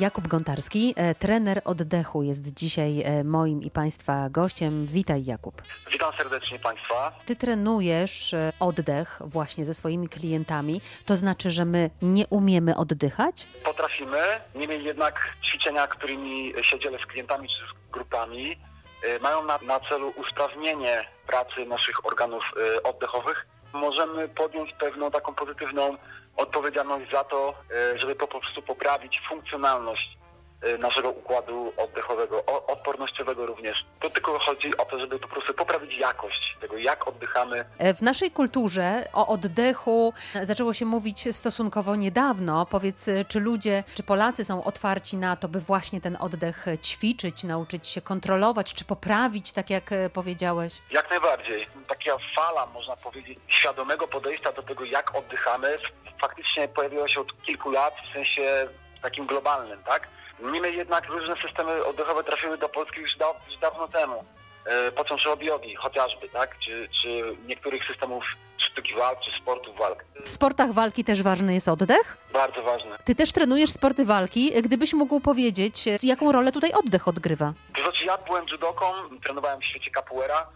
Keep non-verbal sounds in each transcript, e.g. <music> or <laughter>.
Jakub Gontarski, e, trener oddechu, jest dzisiaj e, moim i Państwa gościem. Witaj, Jakub. Witam serdecznie Państwa. Ty trenujesz e, oddech właśnie ze swoimi klientami. To znaczy, że my nie umiemy oddychać? Potrafimy, niemniej jednak ćwiczenia, którymi się dzielę z klientami czy z grupami, mają na, na celu usprawnienie pracy naszych organów oddechowych. Możemy podjąć pewną taką pozytywną odpowiedzialność za to, y, żeby po prostu poprawić funkcjonalność naszego układu oddechowego, odpornościowego również. To tylko chodzi o to, żeby po prostu poprawić jakość tego, jak oddychamy, E, W naszej kulturze o oddechu zaczęło się mówić stosunkowo niedawno. Powiedz, e, czy ludzie, czy Polacy są otwarci na to, by właśnie ten oddech ćwiczyć, nauczyć się kontrolować, czy poprawić, tak jak e, powiedziałeś? Jak najbardziej. Taka fala, można powiedzieć, świadomego podejścia do tego, jak oddychamy, faktycznie pojawiła się od kilku lat, w sensie takim globalnym, tak? Niemniej jednak różne systemy oddechowe trafiły do Polski już, da, już dawno temu. E, począwszy od jogi chociażby, tak? Czy, czy niektórych systemów sztuki walk, czy sportów walk. W sportach walki też ważny jest oddech? Bardzo ważne. Ty też trenujesz sporty walki. Gdybyś mógł powiedzieć, jaką rolę tutaj oddech odgrywa? To znaczy ja byłem judoką, trenowałem w świecie capoeira,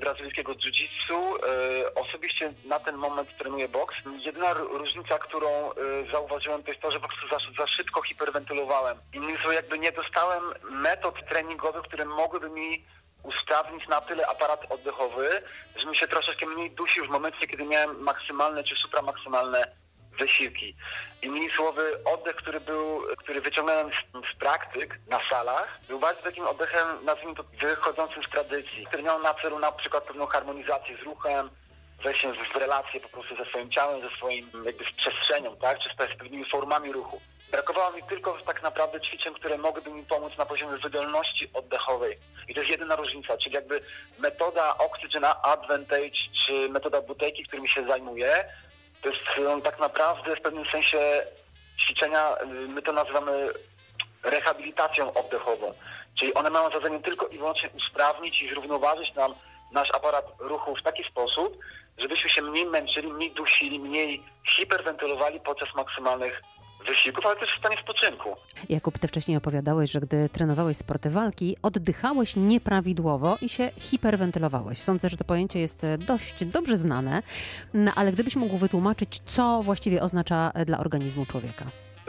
brazylijskiego jiu-jitsu. E, osobiście na ten moment trenuję boks. Jedyna różnica, którą e, zauważyłem, to jest to, że po prostu za, za szybko hiperwentylowałem. Innymi słowy, jakby nie dostałem metod treningowych, które mogłyby mi usprawnić na tyle aparat oddechowy, żebym się troszeczkę mniej dusił w momencie, kiedy miałem maksymalne czy supramaksymalne wysiłki. Innymi słowy, oddech, który był, który wyciągnąłem z, z praktyk na salach, był bardzo takim oddechem, nazwijmy to, wychodzącym z tradycji, który miał na celu na przykład pewną harmonizację z ruchem, wejście w relację po prostu ze swoim ciałem, ze swoim jakby z przestrzenią, tak, czy z pe- z pewnymi formami ruchu. Brakowało mi tylko tak naprawdę ćwiczeń, które mogłyby mi pomóc na poziomie wydolności oddechowej. I to jest jedyna różnica, czyli jakby metoda Oxygen Advantage, czy metoda butejki, którymi się zajmuję, to jest tak naprawdę w pewnym sensie ćwiczenia, y, my to nazywamy rehabilitacją oddechową. Czyli one mają za zadanie tylko i wyłącznie usprawnić i zrównoważyć nam nasz aparat ruchu w taki sposób, żebyśmy się mniej męczyli, mniej dusili, mniej hiperwentylowali podczas maksymalnych wysiłków, ale też w stanie spoczynku. Jakub, ty wcześniej opowiadałeś, że gdy trenowałeś sporty walki, oddychałeś nieprawidłowo i się hiperwentylowałeś. Sądzę, że to pojęcie jest e, dość dobrze znane, no, ale gdybyś mógł wytłumaczyć, co właściwie oznacza e, dla organizmu człowieka?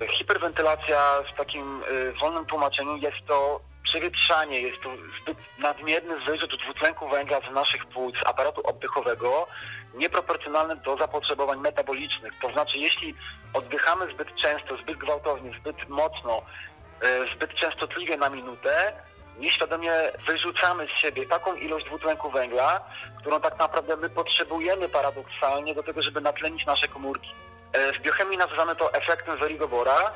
Hiperwentylacja w takim y, wolnym tłumaczeniu jest to przewietrzanie, jest to zbyt nadmierny wyrzut dwutlenku węgla z naszych płuc, aparatu oddechowego, nieproporcjonalny do zapotrzebowań metabolicznych. To znaczy, jeśli oddychamy zbyt często, zbyt gwałtownie, zbyt mocno, y, zbyt częstotliwie na minutę, nieświadomie wyrzucamy z siebie taką ilość dwutlenku węgla, którą tak naprawdę my potrzebujemy paradoksalnie do tego, żeby natlenić nasze komórki. E, W biochemii nazywamy to efektem Verigobora.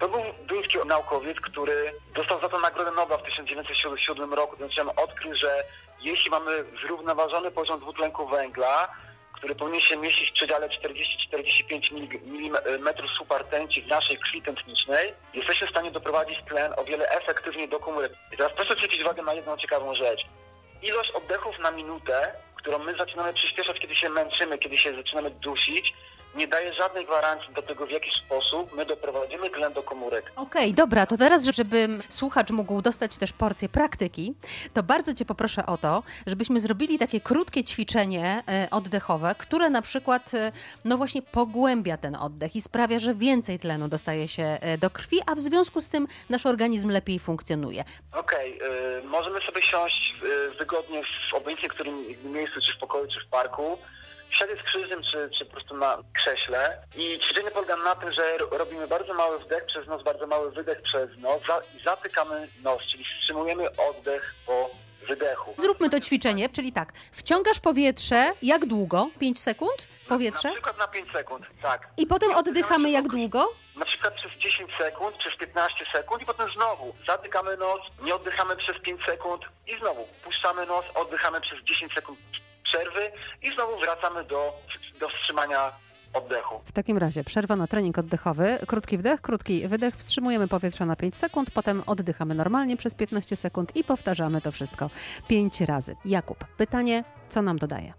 To był duński naukowiec, który dostał za to Nagrodę Nobla w 1907 roku. To znaczy odkrył, że jeśli mamy zrównoważony poziom dwutlenku węgla, który powinien się mieścić w przedziale 40-45 mm subartęci w naszej krwi tętnicznej, jesteśmy w stanie doprowadzić tlen o wiele efektywniej do komórek. I teraz proszę zwrócić uwagę na jedną ciekawą rzecz. Ilość oddechów na minutę, którą my zaczynamy przyspieszać, kiedy się męczymy, kiedy się zaczynamy dusić, nie daje żadnej gwarancji do tego, w jaki sposób my doprowadzimy tlen do komórek. Okej, dobra, to teraz, żeby słuchacz mógł dostać też porcję praktyki, to bardzo Cię poproszę o to, żebyśmy zrobili takie krótkie ćwiczenie e, oddechowe, które na przykład, e, no właśnie pogłębia ten oddech i sprawia, że więcej tlenu dostaje się e, do krwi, a w związku z tym nasz organizm lepiej funkcjonuje. Okej, y, możemy sobie siąść y, wygodnie w obojętnie którym miejscu, czy w pokoju, czy w parku, siadzie z krzyżem, czy, czy po prostu na krześle. I ćwiczenie polega na tym, że ro- robimy bardzo mały wdech przez nos, bardzo mały wydech przez nos i zatykamy nos, czyli wstrzymujemy oddech po wydechu. Zróbmy to ćwiczenie, czyli tak, wciągasz powietrze, jak długo? 5 sekund? Powietrze? Na przykład na 5 sekund, tak. I potem oddychamy jak długo? Na przykład przez 10 sekund, przez 15 sekund i potem znowu zatykamy nos, nie oddychamy przez 5 sekund i znowu puszczamy nos, oddychamy przez 10 sekund przerwy i znowu wracamy do, do wstrzymania oddechu. W takim razie przerwa na trening oddechowy, krótki wdech, krótki wydech, wstrzymujemy powietrze na 5 sekund, potem oddychamy normalnie przez 15 sekund i powtarzamy to wszystko 5 razy. Jakub, pytanie, co nam dodaje?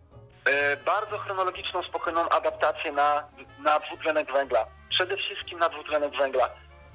E, bardzo chronologiczną, spokojną adaptację na, na dwutlenek węgla. Przede wszystkim na dwutlenek węgla.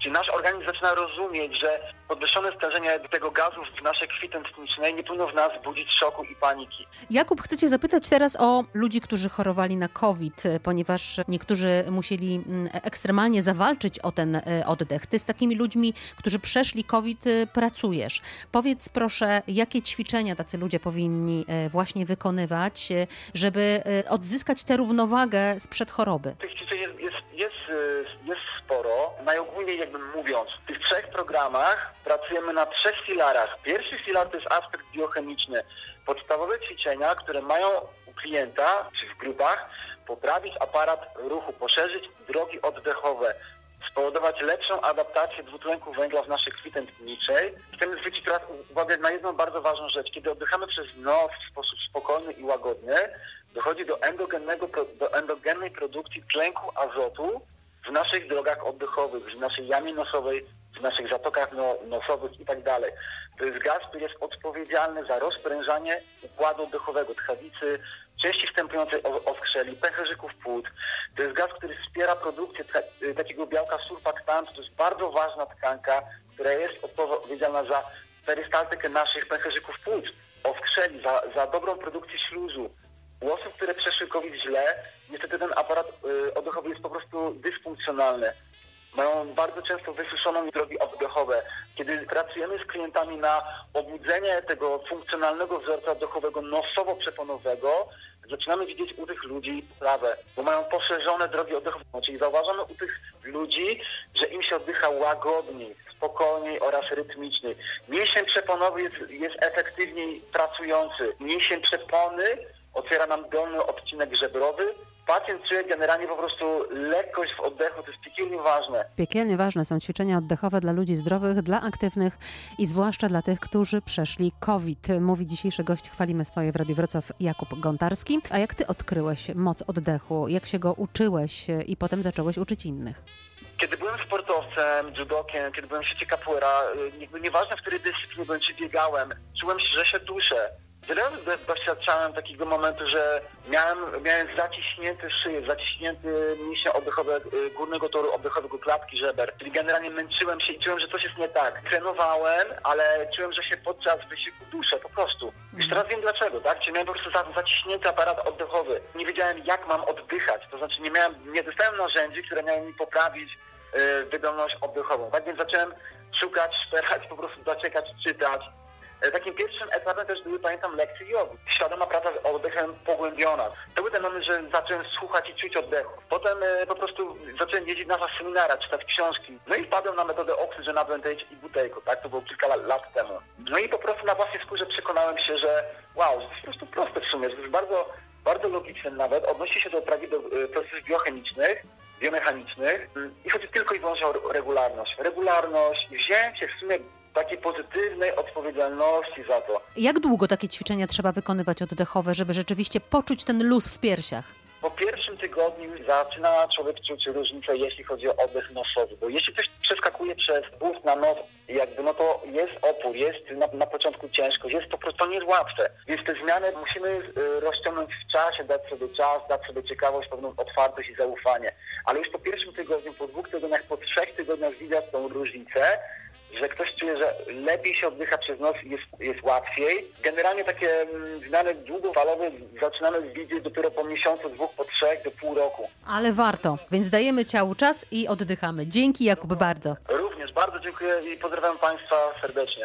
Czyli nasz organizm zaczyna rozumieć, że podwyższone stężenie tego gazu w naszej krwi tętnicznej nie powinno w nas budzić szoku i paniki. Jakub, chcę cię zapytać teraz o ludzi, którzy chorowali na COVID, ponieważ niektórzy musieli mm, ekstremalnie zawalczyć o ten e, oddech. Ty z takimi ludźmi, którzy przeszli COVID, e, pracujesz. Powiedz proszę, jakie ćwiczenia tacy ludzie powinni e, właśnie wykonywać, żeby odzyskać tę równowagę sprzed choroby? Tych ćwiczeń jest, jest, jest, y, jest sporo. Najogólniej jakby mówiąc, w tych trzech programach pracujemy na trzech filarach. Pierwszy filar to jest aspekt biochemiczny. Podstawowe ćwiczenia, które mają u klienta czy w grupach poprawić aparat ruchu, poszerzyć drogi oddechowe, spowodować lepszą adaptację dwutlenku węgla w naszej krwi tętniczej. Chcemy zwrócić teraz uwagę na jedną bardzo ważną rzecz. Kiedy oddychamy przez nos w sposób spokojny i łagodny, dochodzi do, endogennego, do endogennej produkcji tlenku azotu w naszych drogach oddechowych, w naszej jamie nosowej, w naszych zatokach no, nosowych i tak. To jest gaz, który jest odpowiedzialny za rozprężanie układu oddechowego, tchawicy, części wstępującej oskrzeli, pęcherzyków płuc. To jest gaz, który wspiera produkcję y, takiego białka surfaktantu. To jest bardzo ważna tkanka, która jest odpowiedzialna za perystaltykę naszych pęcherzyków płuc, oskrzeli, za, za dobrą produkcję śluzu. U osób, które przeszły COVID źle, niestety ten aparat y, oddechowy jest po prostu dysfunkcjonalny. Mają bardzo często wysuszoną drogi oddechowe. Kiedy pracujemy z klientami na obudzenie tego funkcjonalnego wzorca oddechowego nosowo-przeponowego, zaczynamy widzieć u tych ludzi poprawę, bo mają poszerzone drogi oddechowe. Czyli zauważamy u tych ludzi, że im się oddycha łagodniej, spokojniej oraz rytmiczniej. Mięsień przeponowy jest, jest efektywniej pracujący. Mięsień przepony otwiera nam dolny odcinek żebrowy. Pacjent czuje generalnie po prostu lekkość w oddechu, to jest piekielnie ważne. Piekielnie ważne są ćwiczenia oddechowe dla ludzi zdrowych, dla aktywnych i zwłaszcza dla tych, którzy przeszli COVID. Mówi dzisiejszy gość Chwalimy Swoje w Radiu Wrocław Jakub Gontarski. A jak ty odkryłeś moc oddechu? Jak się go uczyłeś i potem zacząłeś uczyć innych? Kiedy byłem sportowcem, judokiem, kiedy byłem w świecie capoeira, y, nieważne w której dyscyplinie byłem, czy biegałem, czułem się, że się duszę. Wiele doświadczałem takiego momentu, że miałem, miałem zaciśnięty szyję, zaciśnięty mięśnie oddechowe y, górnego toru oddechowego klatki żeber. Czyli generalnie męczyłem się i czułem, że coś jest nie tak. Trenowałem, ale czułem, że się podczas wysiłku duszę po prostu. Już teraz wiem dlaczego, tak? Czyli miałem po prostu za- zaciśnięty aparat oddechowy. Nie wiedziałem jak mam oddychać, to znaczy nie miałem, nie dostałem narzędzi, które miały mi poprawić y, wydolność oddechową. Tak więc zacząłem szukać, <laughs> szperać, po prostu zaczekać, czytać. E, Takim pierwszym etapem też były, pamiętam, lekcje jogi. Świadoma praca z oddechem pogłębiona. To był ten moment, że zacząłem słuchać i czuć oddechu. Potem e, po prostu zacząłem jeździć na seminara, czytać książki. No i wpadłem na metodę Oxygen Advantage i Buteyko, tak? To było kilka la- lat temu. No i po prostu na własnej skórze przekonałem się, że wow, to jest po prostu proste w sumie, to jest bardzo, bardzo logiczne nawet. Odnosi się do e, procesów biochemicznych, biomechanicznych mm, i chodzi tylko i wyłącznie o regularność. Regularność wzięcie w sumie takiej pozytywnej odpowiedzialności za to. Jak długo takie ćwiczenia trzeba wykonywać oddechowe, żeby rzeczywiście poczuć ten luz w piersiach? Po pierwszym tygodniu zaczyna człowiek czuć różnicę, jeśli chodzi o oddech nosowy, bo jeśli ktoś przeskakuje przez ust na nos, jakby no to jest opór, jest na, na początku ciężko, jest po prostu to nie jest łatwe. Więc te zmiany musimy y, rozciągnąć w czasie, dać sobie czas, dać sobie ciekawość, pewną otwartość i zaufanie. Że ktoś czuje, że lepiej się oddycha przez nos i jest, jest łatwiej. Generalnie takie mm, zmiany długofalowe zaczynamy widzieć dopiero po miesiącu, dwóch, po trzech, do pół roku. Ale warto, więc dajemy ciału czas i oddychamy. Dzięki Jakub bardzo. Również bardzo dziękuję i pozdrawiam Państwa serdecznie.